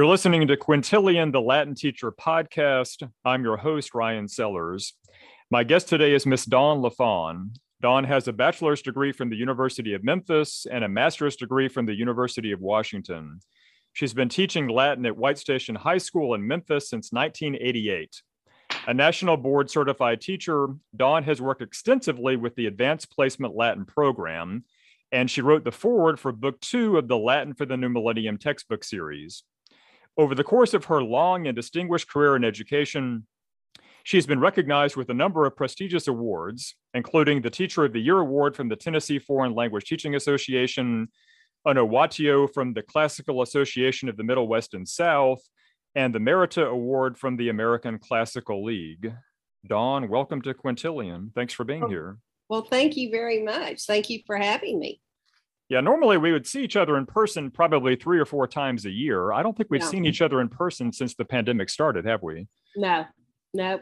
You're listening to Quintilian, the Latin Teacher podcast. I'm your host, Ryan Sellers. My guest today is Miss Dawn LaFon. Dawn has a bachelor's degree from the University of Memphis and a master's degree from the University of Washington. She's been teaching Latin at White Station High School in Memphis since 1988. A national board certified teacher, Dawn has worked extensively with the Advanced Placement Latin program, and she wrote the foreword for book two of the Latin for the New Millennium textbook series. Over the course of her long and distinguished career in education, she has been recognized with a number of prestigious awards, including the Teacher of the Year Award from the Tennessee Foreign Language Teaching Association, an Ovatio from the Classical Association of the Middle West and South, and the Merita Award from the American Classical League. Dawn, welcome to Quintilian. Thanks for being oh, here. Well, thank you very much. Thank you for having me. Yeah, normally we would see each other in person probably three or four times a year. I don't think we've no. seen each other in person since the pandemic started, have we? No, no.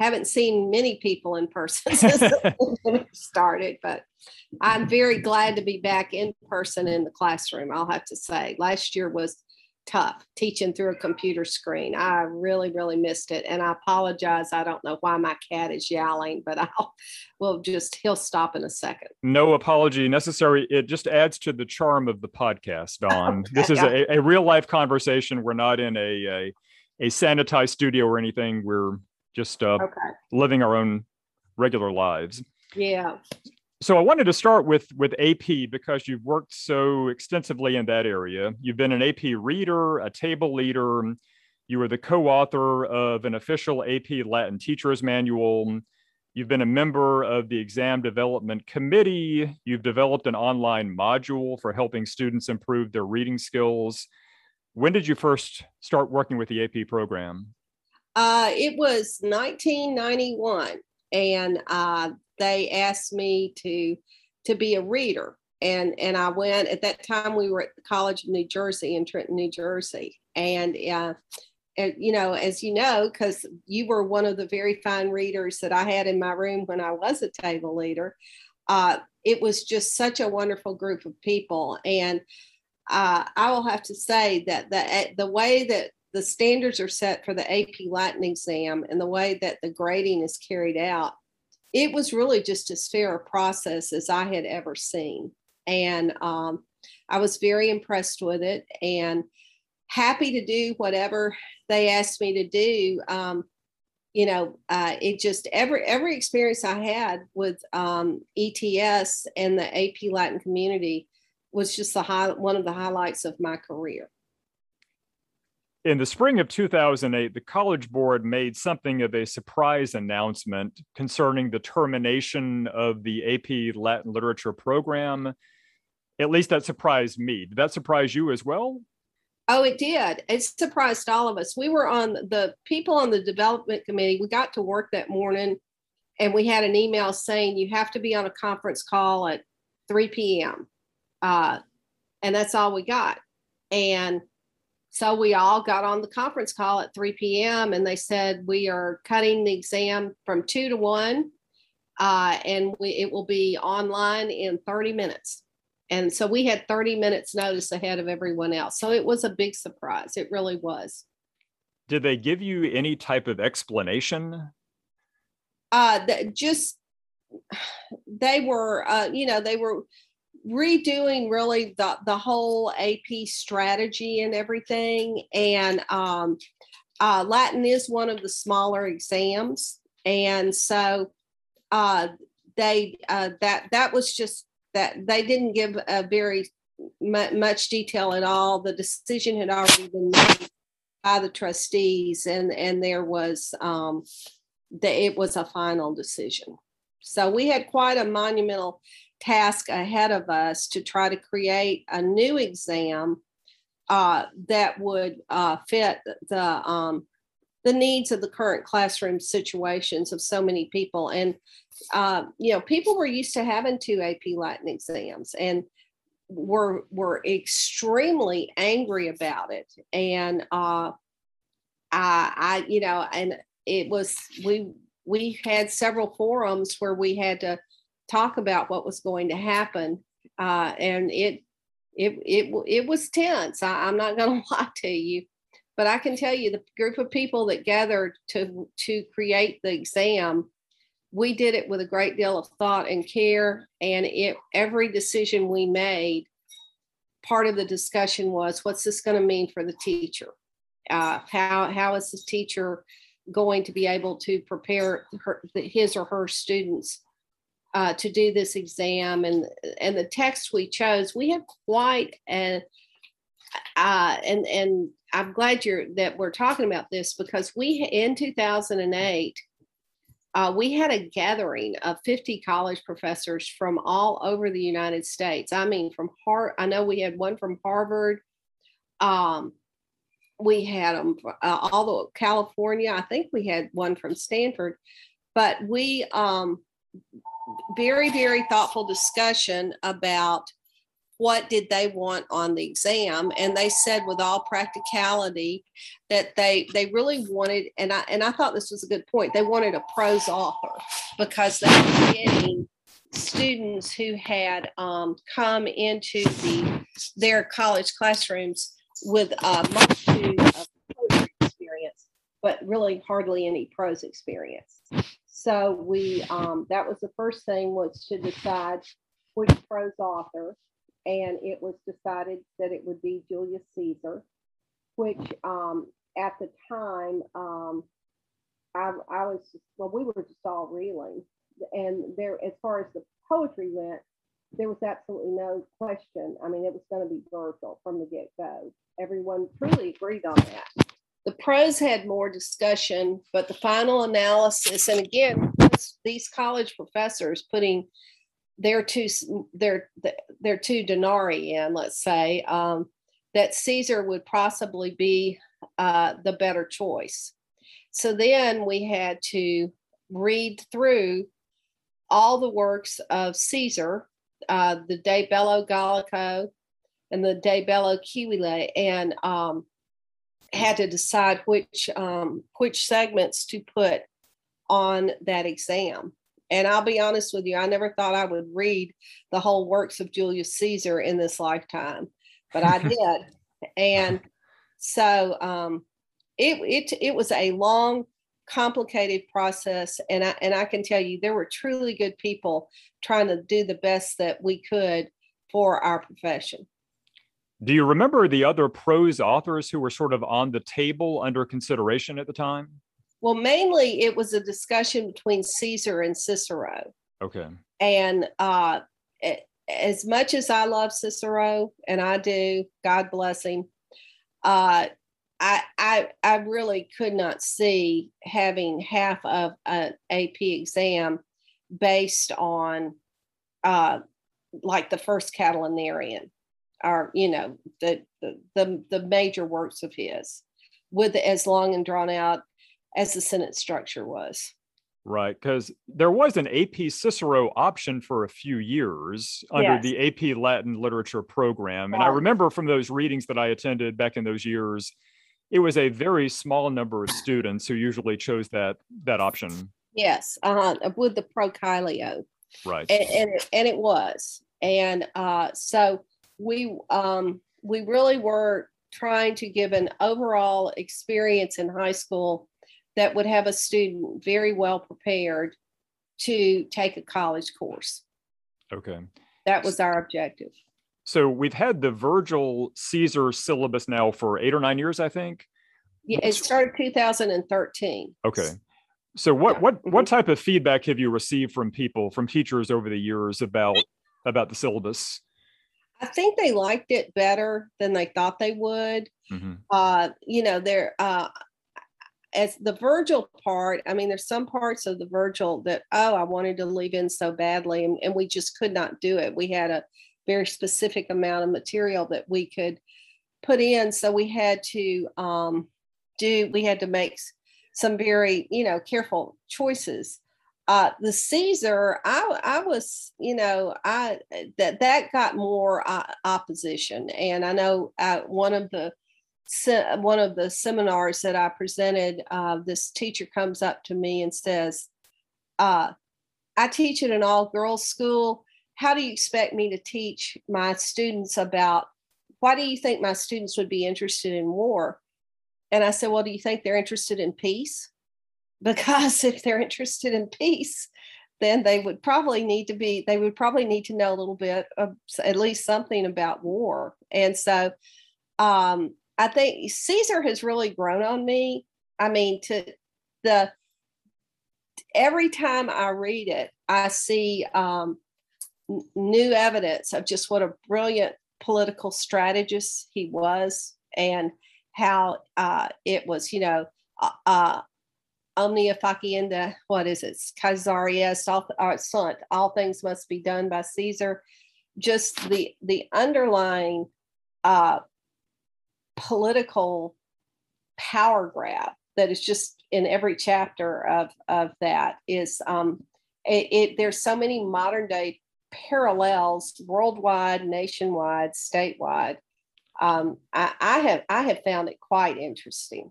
Haven't seen many people in person since the pandemic started, but I'm very glad to be back in person in the classroom. I'll have to say, last year was tough teaching through a computer screen. I really, really missed it. And I apologize. I don't know why my cat is yowling, but I'll we'll just he'll stop in a second. No apology necessary. It just adds to the charm of the podcast, Dawn. Okay. This is a, a, real life conversation. We're not in a, a, a sanitized studio or anything. We're just uh, okay. living our own regular lives. Yeah so I wanted to start with with AP because you've worked so extensively in that area. You've been an AP reader, a table leader. You were the co-author of an official AP Latin Teachers Manual. You've been a member of the Exam Development Committee. You've developed an online module for helping students improve their reading skills. When did you first start working with the AP program? Uh, it was 1991, and uh, they asked me to to be a reader. And and I went at that time we were at the College of New Jersey in Trenton, New Jersey, and uh, and, you know, as you know, because you were one of the very fine readers that I had in my room when I was a table leader, uh, it was just such a wonderful group of people, and uh, I will have to say that the the way that the standards are set for the AP Latin exam and the way that the grading is carried out it was really just as fair a process as I had ever seen. And um, I was very impressed with it and happy to do whatever they asked me to do. Um, you know, uh, it just every every experience I had with um, ETS and the AP Latin community was just the high, one of the highlights of my career. In the spring of 2008, the College Board made something of a surprise announcement concerning the termination of the AP Latin Literature program. At least that surprised me. Did that surprise you as well? Oh, it did. It surprised all of us. We were on the people on the development committee. We got to work that morning and we had an email saying you have to be on a conference call at 3 p.m. Uh, and that's all we got. And so we all got on the conference call at 3 p.m. and they said we are cutting the exam from two to one, uh, and we, it will be online in 30 minutes. And so we had 30 minutes notice ahead of everyone else. So it was a big surprise. It really was. Did they give you any type of explanation? Uh, just they were, uh, you know, they were redoing really the the whole AP strategy and everything. And um, uh, Latin is one of the smaller exams, and so uh, they uh, that that was just that they didn't give a very much detail at all. The decision had already been made by the trustees, and and there was um, that it was a final decision. So we had quite a monumental task ahead of us to try to create a new exam uh, that would uh, fit the um, the needs of the current classroom situations of so many people. And uh, you know, people were used to having two AP Latin exams, and were were extremely angry about it. And uh, I, I, you know, and it was we we had several forums where we had to talk about what was going to happen, uh, and it it it it was tense. I, am not going to lie to you. but I can tell you the group of people that gathered to to create the exam, we did it with a great deal of thought and care. And it every decision we made, part of the discussion was, what's this going to mean for the teacher? Uh, how how is the teacher going to be able to prepare her, his or her students uh, to do this exam and and the text we chose we have quite a uh, and and I'm glad you're that we're talking about this because we in 2008 uh, we had a gathering of 50 college professors from all over the United States. I mean, from Har I know we had one from Harvard. Um, we had them uh, all the California. I think we had one from Stanford, but we um, very very thoughtful discussion about what did they want on the exam. And they said with all practicality that they they really wanted and i and i thought this was a good point they wanted a prose author because they were getting students who had um, come into the their college classrooms with a multitude but really hardly any prose experience so we um, that was the first thing was to decide which prose author and it was decided that it would be Julius Caesar, which um, at the time um, I, I was well, we were just all reeling, and there as far as the poetry went, there was absolutely no question. I mean, it was going to be Virgil from the get go. Everyone truly agreed on that. The pros had more discussion, but the final analysis, and again, these college professors putting their two their their two denarii in, let's say, um, that Caesar would possibly be uh, the better choice. So then we had to read through all the works of Caesar, uh, the De Bello Gallico and the De Bello Civilis, and um, had to decide which um, which segments to put on that exam. And I'll be honest with you, I never thought I would read the whole works of Julius Caesar in this lifetime, but I did. and so um, it, it, it was a long, complicated process. And I, and I can tell you, there were truly good people trying to do the best that we could for our profession. Do you remember the other prose authors who were sort of on the table under consideration at the time? Well, mainly it was a discussion between Caesar and Cicero. Okay. And uh, as much as I love Cicero, and I do, God bless him, uh, I, I, I really could not see having half of an AP exam based on uh, like the first Catilinarian or, you know, the, the, the major works of his with as long and drawn out as the sentence structure was. Right, because there was an AP Cicero option for a few years under yes. the AP Latin literature program. And I remember from those readings that I attended back in those years, it was a very small number of students who usually chose that that option. Yes, uh, with the Pro Caelio. Right. And, and, it, and it was. And uh, so we um, we really were trying to give an overall experience in high school that would have a student very well prepared to take a college course. Okay. That was our objective. So we've had the Virgil Caesar syllabus now for eight or nine years, I think. Yeah, it started 2013. Okay. So what what what mm-hmm. type of feedback have you received from people, from teachers over the years about about the syllabus? I think they liked it better than they thought they would. Mm-hmm. Uh, you know, there uh, as the Virgil part, I mean, there's some parts of the Virgil that, oh, I wanted to leave in so badly, and, and we just could not do it. We had a very specific amount of material that we could put in. So we had to um, do, we had to make some very, you know, careful choices. Uh, the Caesar, I, I was, you know, I that that got more uh, opposition, and I know uh, one of the one of the seminars that I presented, uh, this teacher comes up to me and says, uh, I teach at an all girls school. How do you expect me to teach my students about why do you think my students would be interested in war? and I said, Well, do you think they're interested in peace? Because if they're interested in peace, then they would probably need to be, they would probably need to know a little bit of at least something about war. And so um, I think Caesar has really grown on me. I mean, to the every time I read it, I see um, new evidence of just what a brilliant political strategist he was and how uh, it was, you know, uh, uh omnia facienda, what is it? Caesarius, all, uh, all things must be done by Caesar. Just the the underlying uh, political power grab that is just in every chapter of of that is um, it, it there's so many modern day parallels worldwide, nationwide, statewide. Um, I, I have I have found it quite interesting.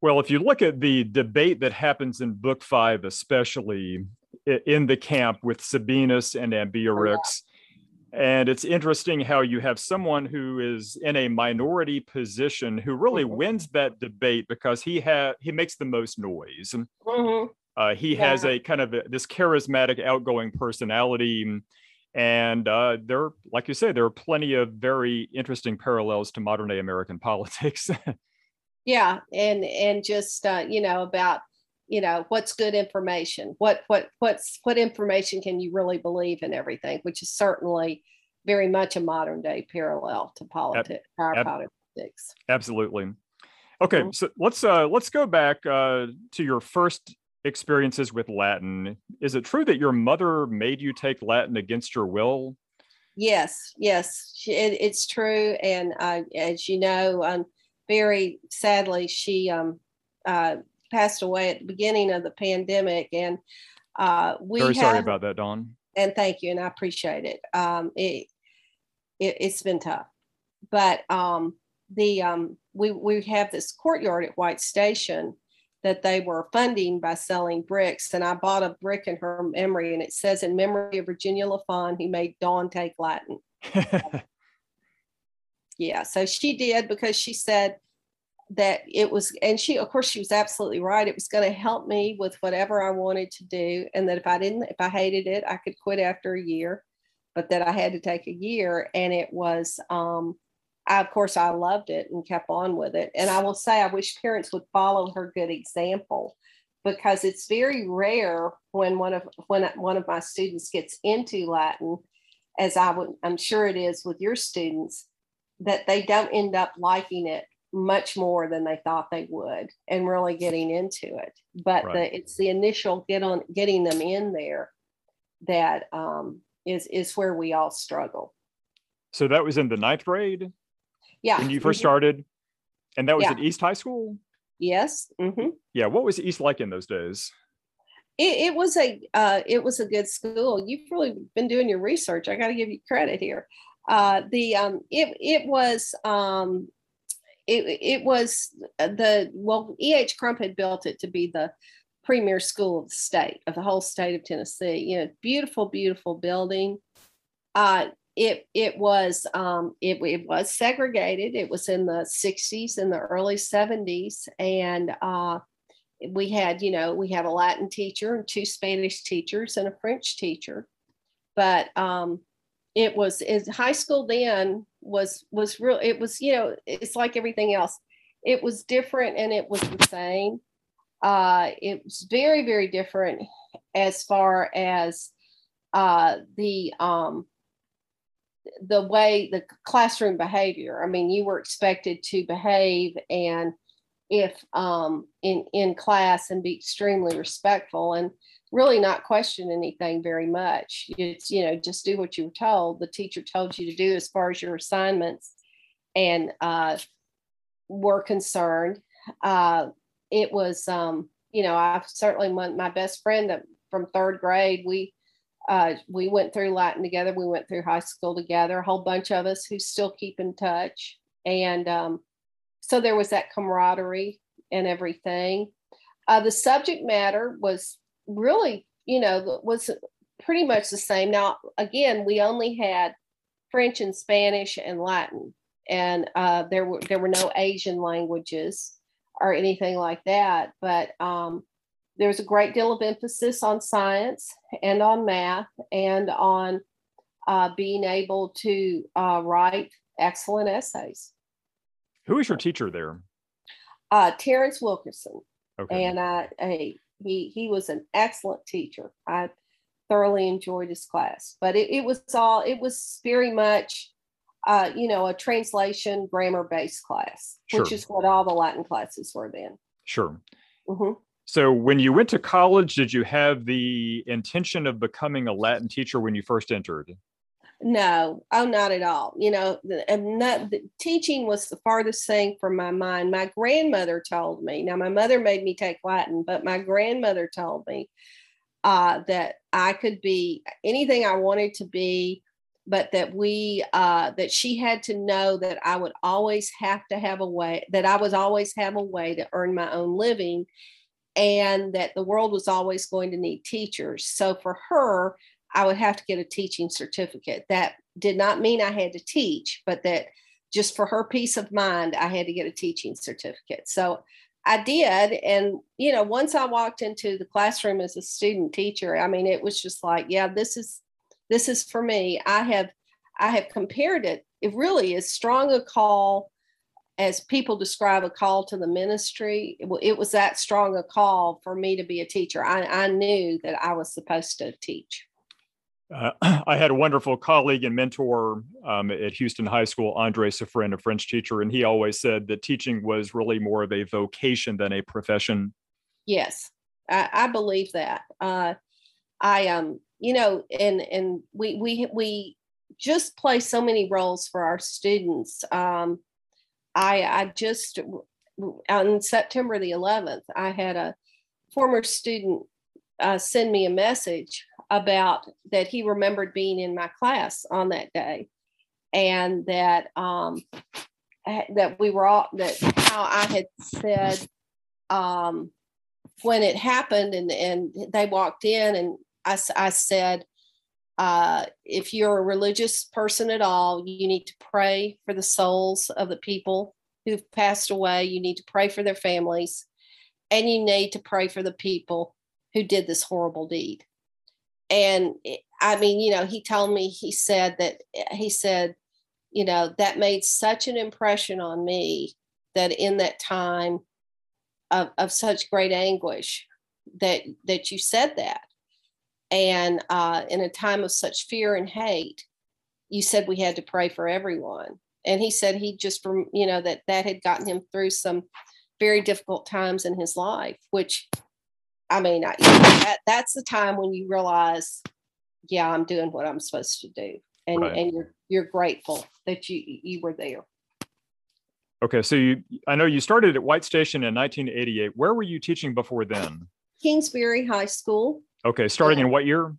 Well, if you look at the debate that happens in Book Five, especially in the camp with Sabinus and Ambiorix, and it's interesting how you have someone who is in a minority position who really mm-hmm. wins that debate because he ha- he makes the most noise. Mm-hmm. Uh, he yeah. has a kind of a, this charismatic, outgoing personality. And uh, there, like you say, there are plenty of very interesting parallels to modern day American politics. Yeah, and and just uh, you know about you know what's good information what what what's what information can you really believe in everything which is certainly very much a modern day parallel to politics our ab- politics. absolutely. Okay mm-hmm. so let's uh let's go back uh to your first experiences with latin. Is it true that your mother made you take latin against your will? Yes yes it, it's true and uh, as you know um, very sadly she um, uh, passed away at the beginning of the pandemic, and uh, we very have, sorry about that, Dawn. And thank you, and I appreciate it. Um, it, it has been tough, but um, the um, we we have this courtyard at White Station that they were funding by selling bricks, and I bought a brick in her memory, and it says in memory of Virginia LaFon, who made Dawn take Latin. yeah, so she did because she said that it was and she of course she was absolutely right. It was going to help me with whatever i wanted to do and that if i didn't if i hated it i could quit after a year but that i had to take a year. And it was um I, of course i loved it and kept on with it. And i will say i wish parents would follow her good example because it's very rare when one of when one of my students gets into latin as i would i'm sure it is with your students that they don't end up liking it much more than they thought they would and really getting into it. But right. the, it's the initial get on getting them in there that um, is is where we all struggle. So that was in the ninth grade? Yeah. When you 1st mm-hmm. started? And that was yeah. at east high school? Yes. Mm-hmm. yeah what was east like in those days? It, it was a uh, it was a good school. You've really been doing your research. I got to give you credit here uh, the um, it it was um, it, it was the well eh crump had built it to be the premier school of the state of the whole state of tennessee. You know beautiful beautiful building. Uh, it it was um, it, it was segregated. It was in the 60s and the early 70s and uh, we had you know we had a latin teacher and two spanish teachers and a french teacher. But um, it was is high school then was was real it was you know it's like everything else. It was different and it was the same. Uh it was very very different as far as uh the um the way the classroom behavior. I mean you were expected to behave and if um in in class and be extremely respectful and really not question anything very much. It's, you know, just do what you were told. The teacher told you to do as far as your assignments and uh, were concerned. Uh, it was, um, you know, I certainly went, my best friend from third grade, we, uh, we went through Latin together. We went through high school together, a whole bunch of us who still keep in touch. And um, so there was that camaraderie and everything. Uh, the subject matter was really, you know, was pretty much the same. Now, again, we only had French and Spanish and Latin, and uh, there were there were no Asian languages. or anything like that. But um, there was a great deal of emphasis on science and on math and on uh, being able to uh, write excellent essays. Who was your teacher there? Uh, Terrence Wilkerson. Okay. And I, I, he, he was an excellent teacher. I thoroughly enjoyed his class, but it, it was all, it was very much, uh, you know, a translation grammar based class, Sure. which is what all the Latin classes were then. Sure. hmm So when you went to college, did you have the intention of becoming a Latin teacher when you first entered? No, oh, not at all. You know, and not, the teaching was the farthest thing from my mind. My grandmother told me. Now, my mother made me take Latin, but my grandmother told me uh, that I could be anything I wanted to be, but that we uh, that she had to know that I would always have to have a way that I would always have a way to earn my own living, and that the world was always going to need teachers. So for her, I would have to get a teaching certificate. That did not mean I had to teach, but that just for her peace of mind, I had to get a teaching certificate. So I did. And, you know, once I walked into the classroom as a student teacher, I mean, it was just like, yeah, this is this is for me. I have I have compared it. It really is strong a call as people describe a call to the ministry. It, was that strong a call for me to be a teacher. I, I knew that I was supposed to teach. Uh, I had a wonderful colleague and mentor um, at Houston High School, Andre Safrin, a French teacher, and he always said that teaching was really more of a vocation than a profession. Yes, I, I believe that. Uh, I um, you know, and and we we we just play so many roles for our students. Um, I I just on September the 11th, I had a former student uh, send me a message about that he remembered being in my class on that day, and that um, that we were all that how I had said um, when it happened and and they walked in and I, I said uh, if you're a religious person at all you need to pray for the souls of the people who've passed away. You need to pray for their families. And you need to pray for the people who did this horrible deed and i mean you know he told me he said that he said you know that made such an impression on me that in that time of, of such great anguish that that you said that. And uh, in a time of such fear and hate you said we had to pray for everyone. And he said he just from you know that that had gotten him through some very difficult times in his life which i mean I, that, that's the time when you realize yeah i'm doing what i'm supposed to do and Right. and you're you're grateful that you you were there Okay, so you, I know you started at White Station in 1988. Where were you teaching before then? kingsbury high school Okay, starting in what year?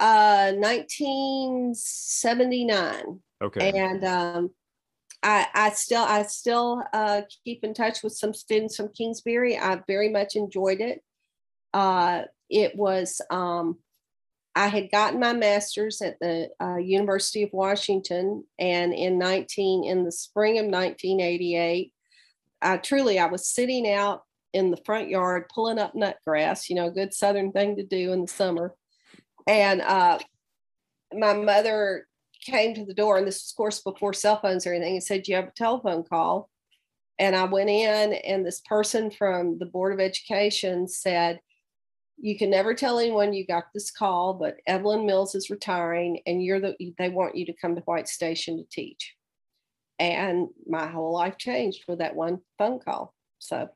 uh 1979 Okay, and um I, I still I still uh, keep in touch with some students from Kingsbury. I very much enjoyed it. Uh, it was um, I had gotten my master's at the uh, University of Washington, and in 19 in the spring of 1988, I truly I was sitting out in the front yard pulling up nut grass. You know, a good Southern thing to do in the summer, and uh, my mother came to the door, and this was, of course, before cell phones or anything, and said, You have a telephone call. And I went in, and this person from the Board of Education said, You can never tell anyone you got this call, but Evelyn Mills is retiring, and you're the, they want you to come to White Station to teach. And my whole life changed with that one phone call. So,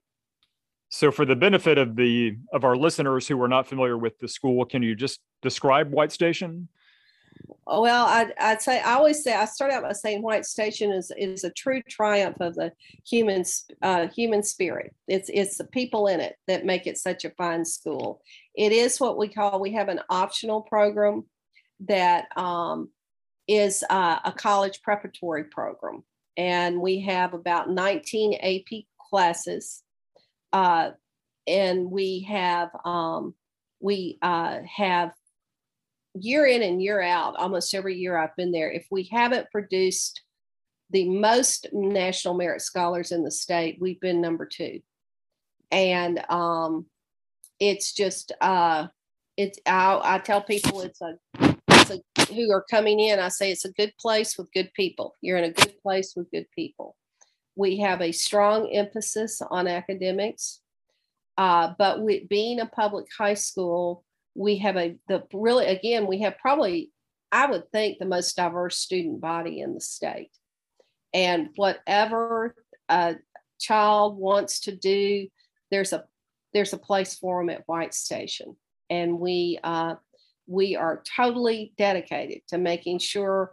so for the benefit of the of our listeners who are not familiar with the school, can you just describe White Station? Well, I'd, I'd say I always say I start out by saying White Station is is a true triumph of the human uh, human spirit. It's it's the people in it that make it such a fine school. It is what we call we have an optional program that um, is uh, a college preparatory program, and we have about 19 AP classes, uh, and we have um, we uh, have year in and year out, almost every year I've been there, if we haven't produced the most national merit scholars in the state. We've been number two. And um, it's just, uh, it's, I, I tell people it's a, it's a, who are coming in, I say it's a good place with good people. You're in a good place with good people. We have a strong emphasis on academics. Uh, but with being a public high school, we have a the really again we have probably I would think the most diverse student body in the state, and whatever a child wants to do, there's a there's a place for them at White Station, and we uh, we are totally dedicated to making sure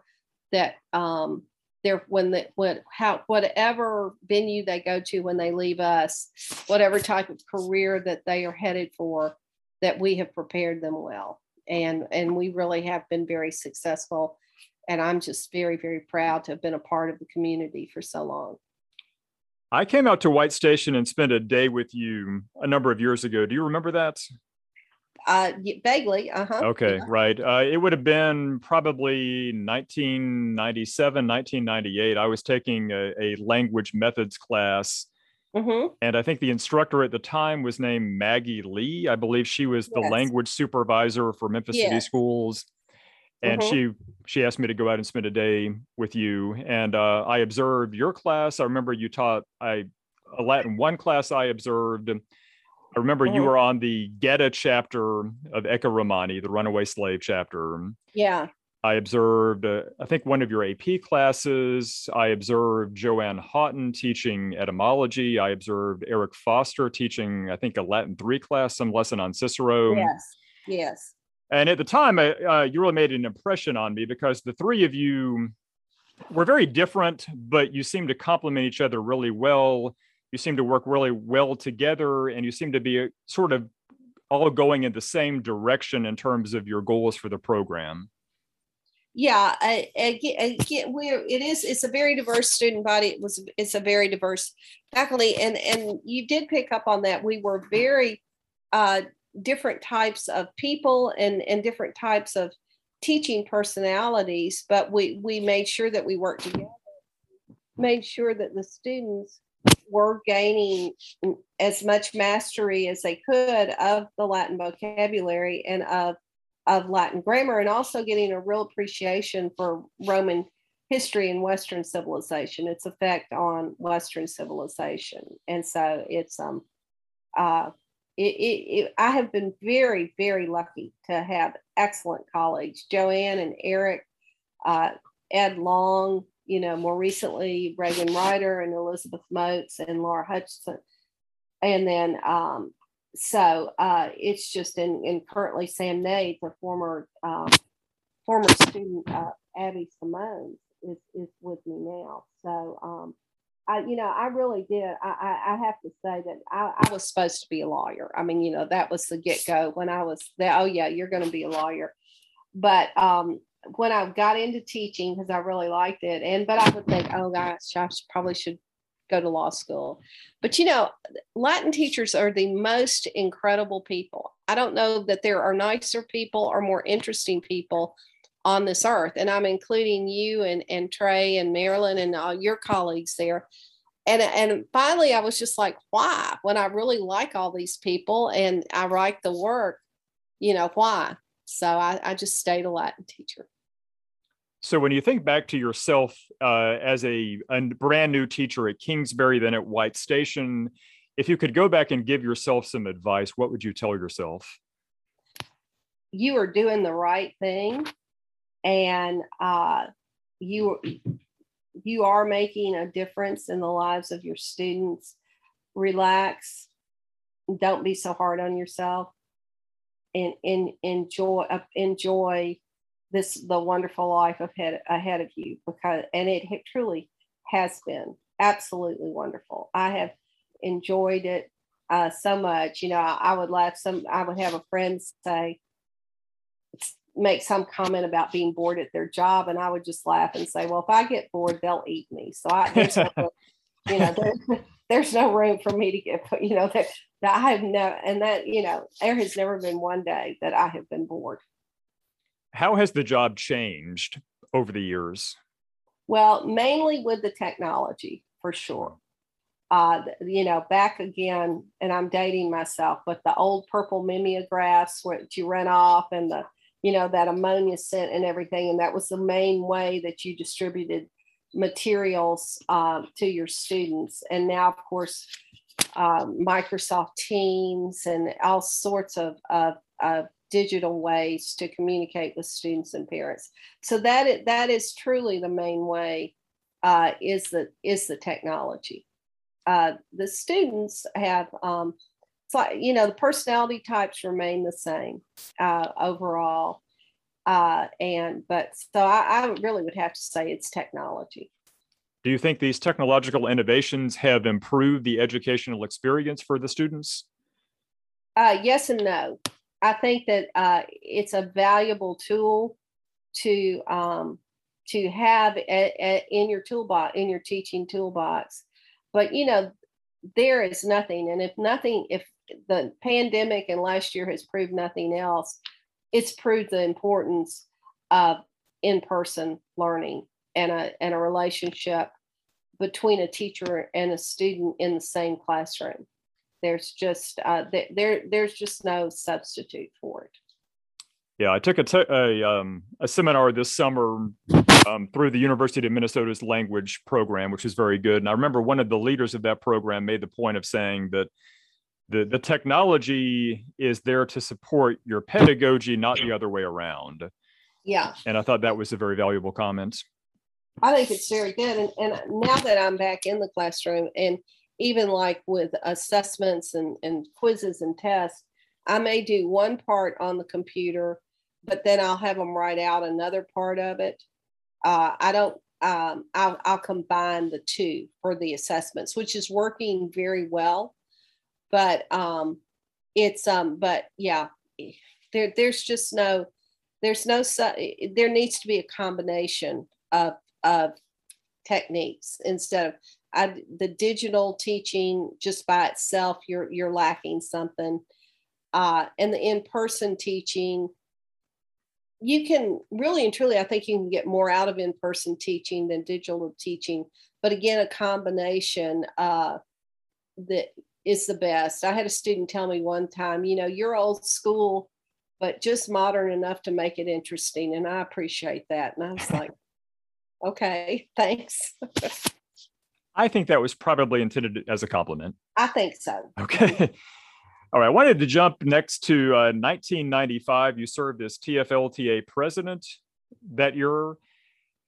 that um, they're when the when how whatever venue they go to when they leave us, whatever type of career that they are headed for, that we have prepared them well. And and we really have been very successful. And i'm just very very proud to have been a part of the community for so long. I came out to white station and spent a day with you a number of years ago. Do you remember that? Uh vaguely uh-huh. Okay yeah. right. Uh, it would have been probably 1997 1998 i was taking a, a language methods class Mm-hmm. And I think the instructor at the time was named Maggie Lee. I believe she was the yes. language supervisor for Memphis City Schools. And mm-hmm. she she asked me to go out and spend a day with you. And uh, I observed your class. I remember you taught I a Latin one class I observed. I remember mm-hmm. you were on the Geta chapter of Ecce Romani, the runaway slave chapter. Yeah. I observed, uh, I think, one of your AP classes. I observed Joanne Houghton teaching etymology. I observed Eric Foster teaching, I think, a Latin three class, some lesson on Cicero. Yes, yes. And at the time, uh, you really made an impression on me because the three of you were very different, but you seemed to complement each other really well. You seemed to work really well together, and you seemed to be uh, sort of all going in the same direction in terms of your goals for the program yeah again, again we're it is it's a very diverse student body it was it's a very diverse faculty and and you did pick up on that we were very uh different types of people and and different types of teaching personalities but we we made sure that we worked together made sure that the students were gaining as much mastery as they could of the latin vocabulary and of of Latin grammar and also getting a real appreciation for Roman history and Western civilization, its effect on Western civilization. And so it's um uh it, it, it, I have been very, very lucky to have excellent colleagues. Joanne and Eric, uh, Ed Long, you know, more recently Reagan Ryder and Elizabeth Moats and Laura Hutchinson. And then um, so uh, it's just in, in currently Sam Nate, the former um, former student uh, Abby Simone is is with me now. So um, I you know I really did. I, I, I have to say that I, I, was supposed to be a lawyer. I mean you know that was the get go when I was there. Oh yeah, you're going to be a lawyer. But um, when I got into teaching because I really liked it, and but I would think, oh gosh, I probably should go to law school. But you know, Latin teachers are the most incredible people. I don't know that there are nicer people or more interesting people on this earth. And I'm including you and, and Trey and Marilyn and all your colleagues there. And, and finally, I was just like, why? When I really like all these people and I like the work, you know, why? So I, I just stayed a Latin teacher. So when you think back to yourself uh, as a, a, brand new teacher at Kingsbury, then at White Station, if you could go back and give yourself some advice, what would you tell yourself? You are doing the right thing, and uh, you you are making a difference in the lives of your students. Relax. Don't be so hard on yourself, and, and enjoy uh, enjoy this the wonderful life ahead ahead of you because and it, it truly has been absolutely wonderful. I have enjoyed it uh, so much. You know, I, I, would laugh some. I would have a friend say, make some comment about being bored at their job, and I would just laugh and say, "Well, if I get bored, they'll eat me." So I, there's no, you know, there, there's no room for me to get. You know that, that I have no, and that you know, there has never been one day that I have been bored how has the job changed over the years? Well, mainly with the technology for sure. Uh, you know, back again, and I'm dating myself, but the old purple mimeographs where you run off and the, you know, that ammonia scent and everything. And that was the main way that you distributed materials uh, to your students. And now, of course, uh, Microsoft Teams and all sorts of, of, of digital ways to communicate with students and parents. So that is, that is truly the main way uh, is the is the technology. Uh, the students have um, it's you know the personality types remain the same uh, overall, uh, and but so I, I really would have to say it's technology. Do you think these technological innovations have improved the educational experience for the students? Uh, yes and no. I think that uh, it's a valuable tool to um, to have a, a, in your toolbox in your teaching toolbox. But you know, there is nothing, and if nothing, if the pandemic and last year has proved nothing else, it's proved the importance of in-person learning and a and a relationship between a teacher and a student in the same classroom. There's just uh, there there's just no substitute for it. Yeah, I took a, a, um, a seminar this summer um, through the University of Minnesota's language program, which was very good. And I remember one of the leaders of that program made the point of saying that the, the technology is there to support your pedagogy, not the other way around. Yeah. And I thought that was a very valuable comment. I think it's very good. And, and now that I'm back in the classroom and even like with assessments and, and quizzes and tests, I may do one part on the computer, but then I'll have them write out another part of it. Uh, I don't, um, I'll, I'll combine the two for the assessments, which is working very well. But um, it's, um, but yeah, there, there's just no, there's no, there needs to be a combination of, of techniques instead of I, the digital teaching just by itself, you're you're lacking something. Uh, and the in-person teaching, you can really and truly, I think you can get more out of in-person teaching than digital teaching. But again, a combination uh, that is the best. I had a student tell me one time, you know, you're old school, but just modern enough to make it interesting. And I appreciate that. And I was like, okay, thanks. I think that was probably intended as a compliment. I think so. Okay. All right. I wanted to jump next to uh, 1995. You served as TFLTA president that year.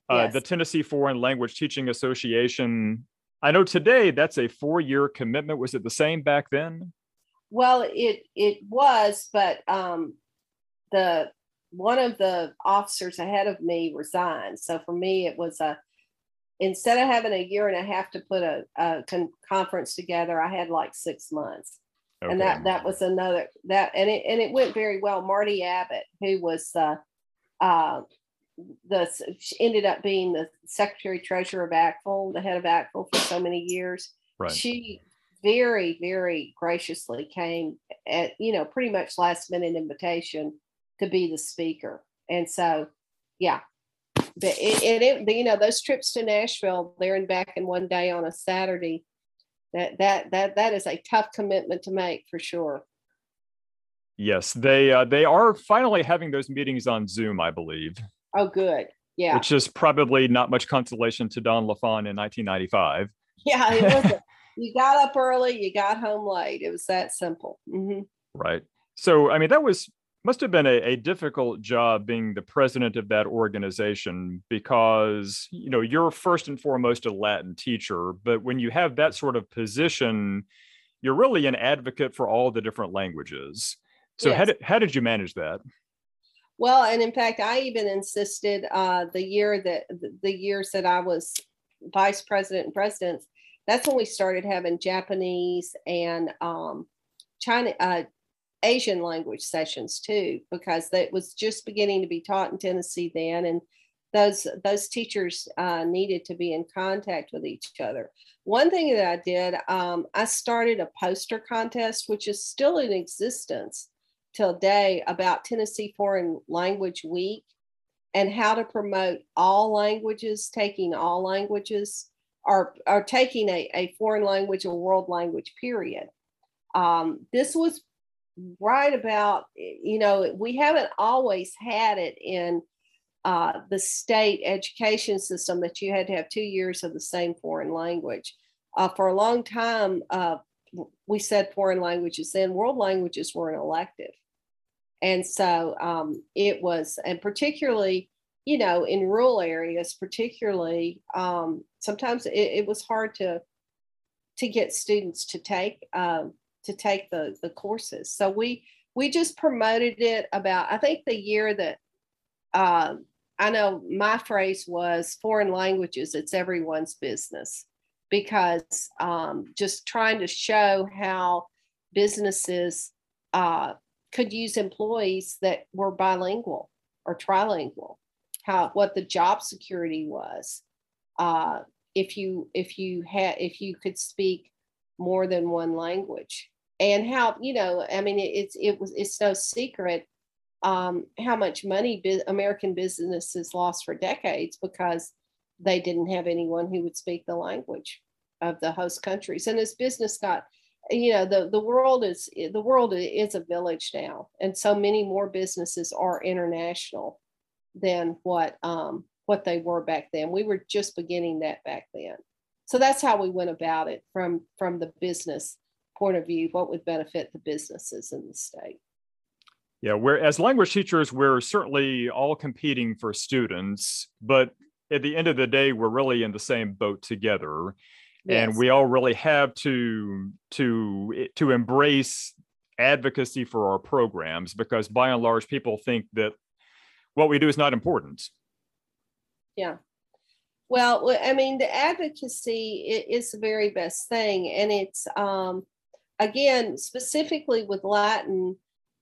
Uh, yes. The Tennessee Foreign Language Teaching Association. I know today that's a four-year commitment. Was it the same back then? Well, it it was, but um, the one of the officers ahead of me resigned. So for me, it was a instead of having a year and a half to put a, a con- conference together, I had like six months. Okay. And that that was another that and it and it went very well. Marty Abbott, who was uh, uh, the ended up being the secretary treasurer of ACTFL, the head of ACTFL for so many years. Right. She very very graciously came at you know pretty much last minute invitation to be the speaker, and so yeah, but it, it, you know those trips to Nashville there and back in one day on a Saturday that that that that is a tough commitment to make for sure. Yes they uh, they are finally having those meetings on Zoom I believe. Oh good. Yeah. Which is probably not much consolation to Dawn LaFon in 1995 yeah it was you got up early you got home late. It was that simple. Mm-hmm. right. So I mean that was must have been a, a, difficult job being the president of that organization because you know you're first and foremost a latin teacher but when you have that sort of position you're really an advocate for all the different languages so yes. how, did, how did you manage that well and in fact i even insisted uh, the year that the years that i was vice president and president that's when we started having japanese and um, china uh, Asian language sessions too, because that was just beginning to be taught in Tennessee then, and those those teachers uh, needed to be in contact with each other. One thing that I did, um, I started a poster contest, which is still in existence till day about Tennessee Foreign Language Week, and how to promote all languages, taking all languages, or, or taking a, a foreign language or world language, period. Um, this was right about, you know, we haven't always had it in uh, the state education system that you had to have two years of the same foreign language. Uh, for a long time, uh, we said foreign languages, then world languages were an elective. And so um, it was, and particularly, you know, in rural areas, particularly, um, sometimes it, it, was hard to to get students to take um, to take the the courses. So we we just promoted it about. I think the year that um, I know my phrase was foreign languages. It's everyone's business because um, just trying to show how businesses uh, could use employees that were bilingual or trilingual how what the job security was uh, if you if you had if you could speak more than one language and how you know i mean it, it's it was it's no secret um, how much money bi- american businesses lost for decades because they didn't have anyone who would speak the language of the host countries. And as business got you know the the world is the world is a village now and so many more businesses are international than what um what they were back then. We were just beginning that back then. So that's how we went about it from from the business point of view what would benefit the businesses in the state? Yeah we're as language teachers we're certainly all competing for students but at the end of the day we're really in the same boat together. And we all really have to to to embrace advocacy for our programs because by and large people think that what we do is not important. Yeah. Well i mean the advocacy is the very best thing and it's um again specifically with latin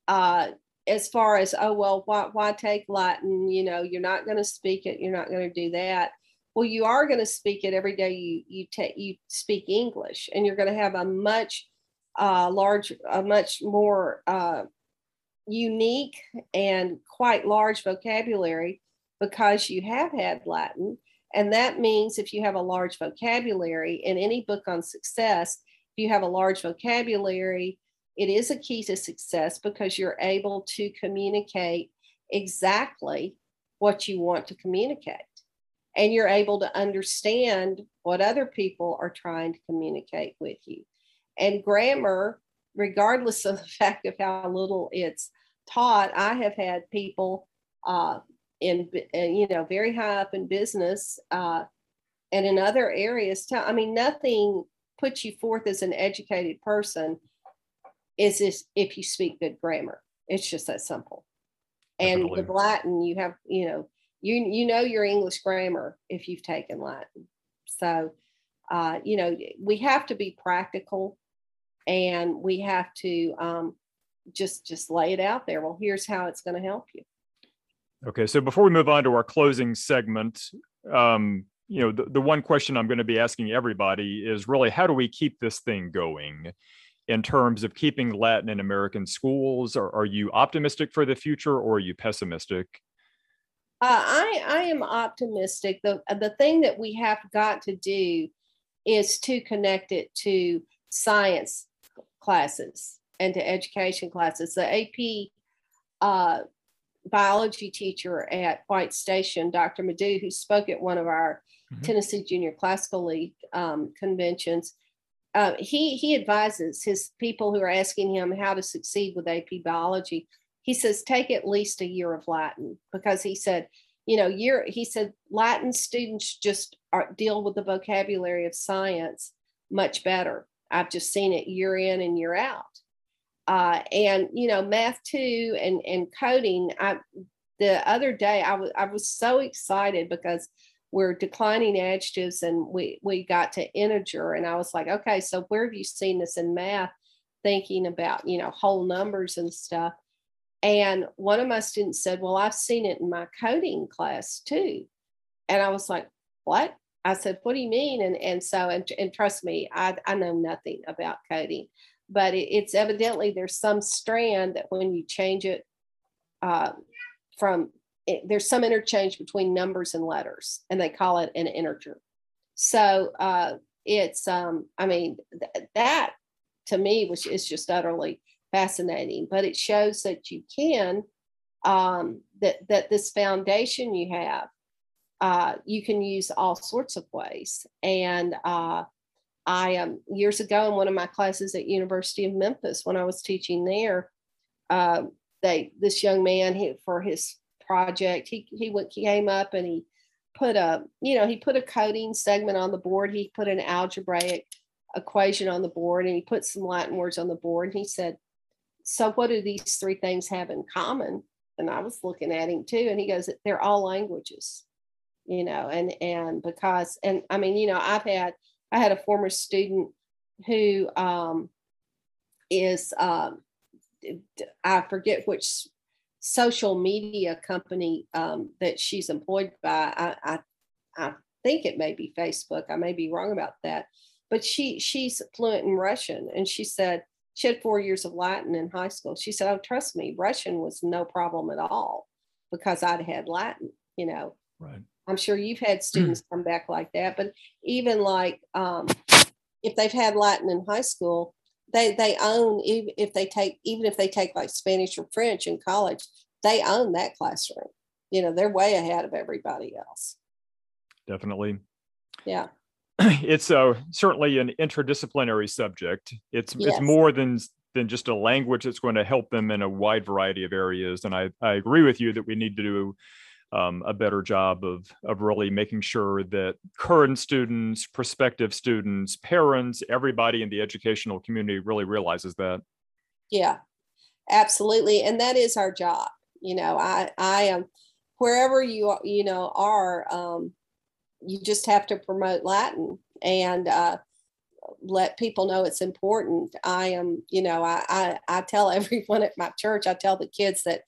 uh as far as oh well why, why take latin? You know you're not going to speak it you're not going to do that. Well you are going to speak it every day you you take you speak english and you're going to have a much uh, large a much more uh, unique and quite large vocabulary because you have had latin. And that means if you have a large vocabulary in any book on success you have a large vocabulary it is a key to success because you're able to communicate exactly what you want to communicate and you're able to understand what other people are trying to communicate with you. And grammar, regardless of the fact of how little it's taught, I have had people uh, in, you know, very high up in business uh, and in other areas. Tell, I mean, nothing puts you forth as an educated person is this if you speak good grammar. It's just that simple. And Definitely. with Latin, you have, you know, you you know your English grammar if you've taken Latin. So, uh, you know, we have to be practical, and we have to um, just just lay it out there. Well, here's how it's going to help you. Okay, so before we move on to our closing segment, um, you know, the, the one question I'm going to be asking everybody is really how do we keep this thing going? in terms of keeping Latin in American schools? Or are you optimistic for the future or are you pessimistic? Uh, I I am optimistic. the The thing that we have got to do is to connect it to science classes and to education classes. The AP uh, biology teacher at White Station, Dr. Madu, who spoke at one of our mm-hmm. Tennessee Junior Classical League um, conventions, uh, he he advises his people who are asking him how to succeed with AP biology. He says take at least a year of latin because he said you know year he said latin students just are, deal with the vocabulary of science much better. I've just seen it year in and year out. Uh, and you know math too and and coding. I the other day I was I was so excited because we're declining adjectives and we we got to integer and i was like okay so where have you seen this in math thinking about you know whole numbers and stuff and one of my students said, Well, I've seen it in my coding class too. And I was like, What? I said, What do you mean? And, and so, and, and trust me, I, I know nothing about coding, but it, it's evidently there's some strand that when you change it uh, from it, there's some interchange between numbers and letters, and they call it an integer. So uh, it's, um, I mean, th- that to me was is just utterly fascinating. But it shows that you can um, that that this foundation you have, uh, you can use all sorts of ways. And uh, I um, years ago in one of my classes at University of Memphis when I was teaching there, uh, they this young man he, for his project he he came up and he put a you know he put a coding segment on the board. He put an algebraic equation on the board and he put some latin words on the board. And he said so what do these three things have in common? And i was looking at him too and he goes they're all languages you know and and because and i mean you know i've had i had a former student who um is um i forget which social media company um, that she's employed by. I, I, I think it may be Facebook. I may be wrong about that, but she she's fluent in Russian, and she said she had four years of Latin in high school. She said, "Oh, trust me, Russian was no problem at all because I'd had Latin." You know, right. I'm sure you've had students come back like that, but even like um, if they've had Latin in high school, they they own even if they take even if they take like Spanish or French in college, they own that classroom. You know, they're way ahead of everybody else. Definitely. Yeah. It's uh, certainly an interdisciplinary subject. It's yes. it's more than than just a language that's going to help them in a wide variety of areas. And I, I agree with you that we need to do um, a better job of, of really making sure that current students, prospective students, parents, everybody in the educational community really realizes that. Yeah, absolutely. And that is our job. You know, I, I am wherever you, you know, are, um, you just have to promote Latin and, uh, let people know it's important. I am, you know, I, I, I tell everyone at my church, I tell the kids that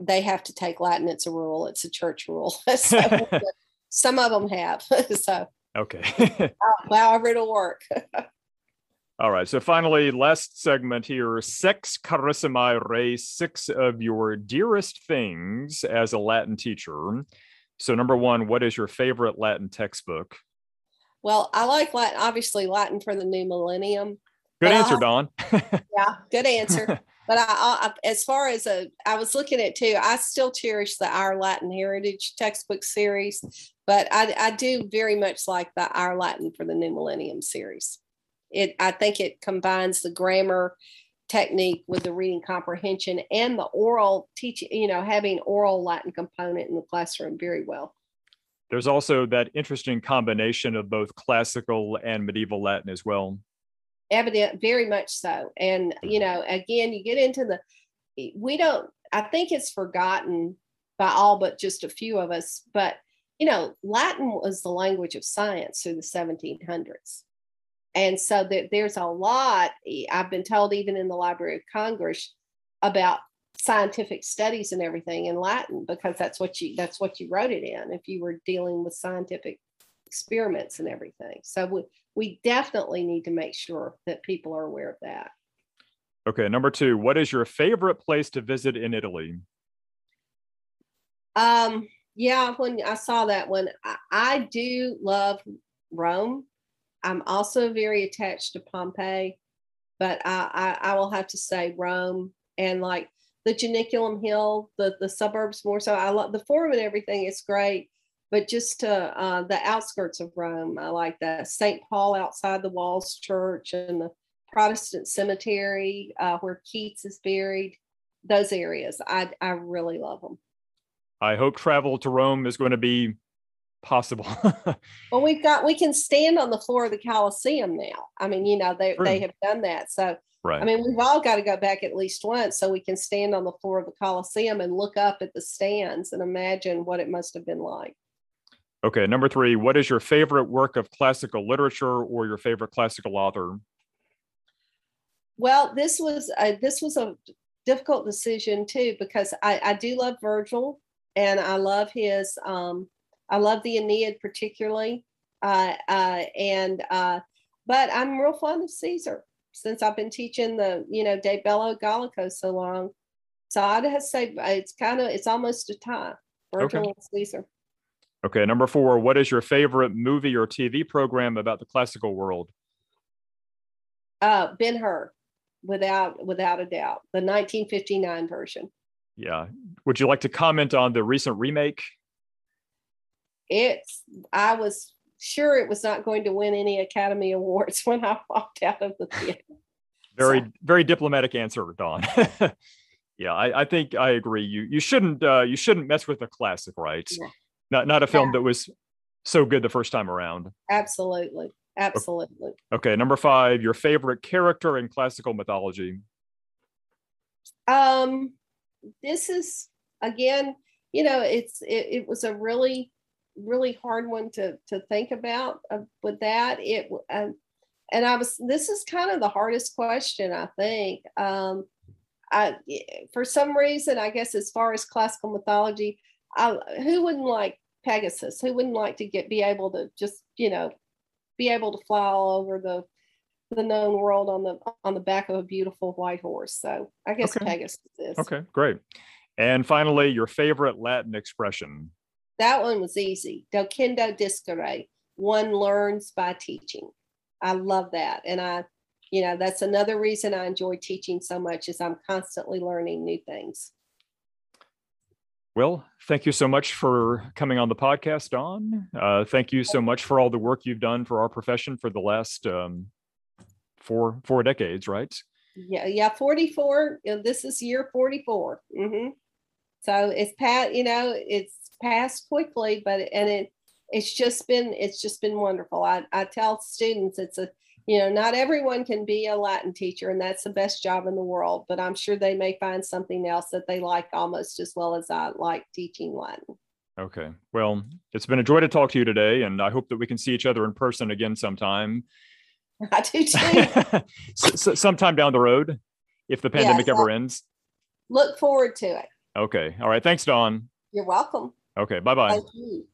they have to take Latin. It's a rule. It's a church rule. so some of them have. so okay. however it'll work. All right. So finally, last segment here: sex carissimi res, six of your dearest things as a Latin teacher. So number one, what is your favorite Latin textbook? Well, I like Latin, obviously Latin for the new millennium. Good answer, I, Dawn. yeah, good answer. But I, I, as far as a, I was looking at too. I still cherish the Our Latin Heritage textbook series, but I, I do very much like the Our Latin for the New Millennium series. It, I think it combines the grammar technique with the reading comprehension and the oral teaching. You know, having oral Latin component in the classroom very well. There's also that interesting combination of both classical and medieval Latin as well evident very much so. And you mm-hmm. know again you get into the we don't i think it's forgotten by all but just a few of us but you know latin was the language of science through the 1700s and so that there's a lot i've been told even in the library of congress about scientific studies and everything in latin because that's what you that's what you wrote it in if you were dealing with scientific experiments and everything so we, we definitely need to make sure that people are aware of that. Okay, number two, what is your favorite place to visit in Italy? Um, yeah, when I saw that one, I, I do love Rome. I'm also very attached to Pompeii, but I, I, I will have to say Rome and like the Janiculum Hill, the the suburbs more so. I love the forum and everything. It's great, but just to uh, the outskirts of Rome. I like the St. Paul outside the walls church and the Protestant cemetery uh, where Keats is buried. Those areas, I, I really love them. I hope travel to Rome is going to be possible. well, we've got we can stand on the floor of the Colosseum now. I mean, you know, they True. they have done that. So right. I mean, we've all got to go back at least once so we can stand on the floor of the Colosseum and look up at the stands and imagine what it must have been like. Okay, number three, what is your favorite work of classical literature or your favorite classical author? Well, this was a, this was a difficult decision too because I, I do love Virgil and I love his um, I love the Aeneid particularly, uh, uh, and uh, but I'm real fond of Caesar since I've been teaching the you know De Bello Gallico so long. So I'd have to say it's kind of it's almost a tie. Virgil Okay. and Caesar. Okay, number four, what is your favorite movie or TV program about the classical world? Uh, Ben Hur, without without a doubt, the 1959 version. Yeah. Would you like to comment on the recent remake? It's I was sure it was not going to win any Academy Awards when I walked out of the theater. Very, So- very diplomatic answer, Dawn. yeah, I, I think I agree. You you shouldn't uh, you shouldn't mess with a classic, right? Yeah. Not not a film Yeah. that was so good the first time around. Absolutely, absolutely. Okay, number five, your favorite character in classical mythology. Um, this is again, you know, it's it, it was a really really hard one to to think about uh, with that. It um, and I was this is kind of the hardest question I think. Um, I for some reason I guess as far as classical mythology, I who wouldn't like Pegasus? Who wouldn't like to get be able to just you know be able to fly all over the the known world on the on the back of a beautiful white horse. So I guess Okay. Pegasus is. Okay, great. And finally, your favorite Latin expression. That one was easy. Docendo discere. One learns by teaching. I love that. And I, you know, that's another reason I enjoy teaching so much is I'm constantly learning new things. Well, thank you so much for coming on the podcast, Dawn. Uh, thank you so much for all the work you've done for our profession for the last um, four four decades, right? Yeah, yeah, 44. you know, this is year 44. hmm So it's pat, you know, it's passed quickly, but and it it's just been it's just been wonderful. I, I tell students it's a you know, not everyone can be a Latin teacher, and that's the best job in the world, but I'm sure they may find something else that they like almost as well as I like teaching Latin. Okay. Well, it's been a joy to talk to you today, and I hope that we can see each other in person again sometime. I do too. Sometime down the road, if the pandemic Yes, ever ends. Look forward to it. Okay. All right. Thanks, Dawn. You're welcome. Okay. Bye bye. Thank you.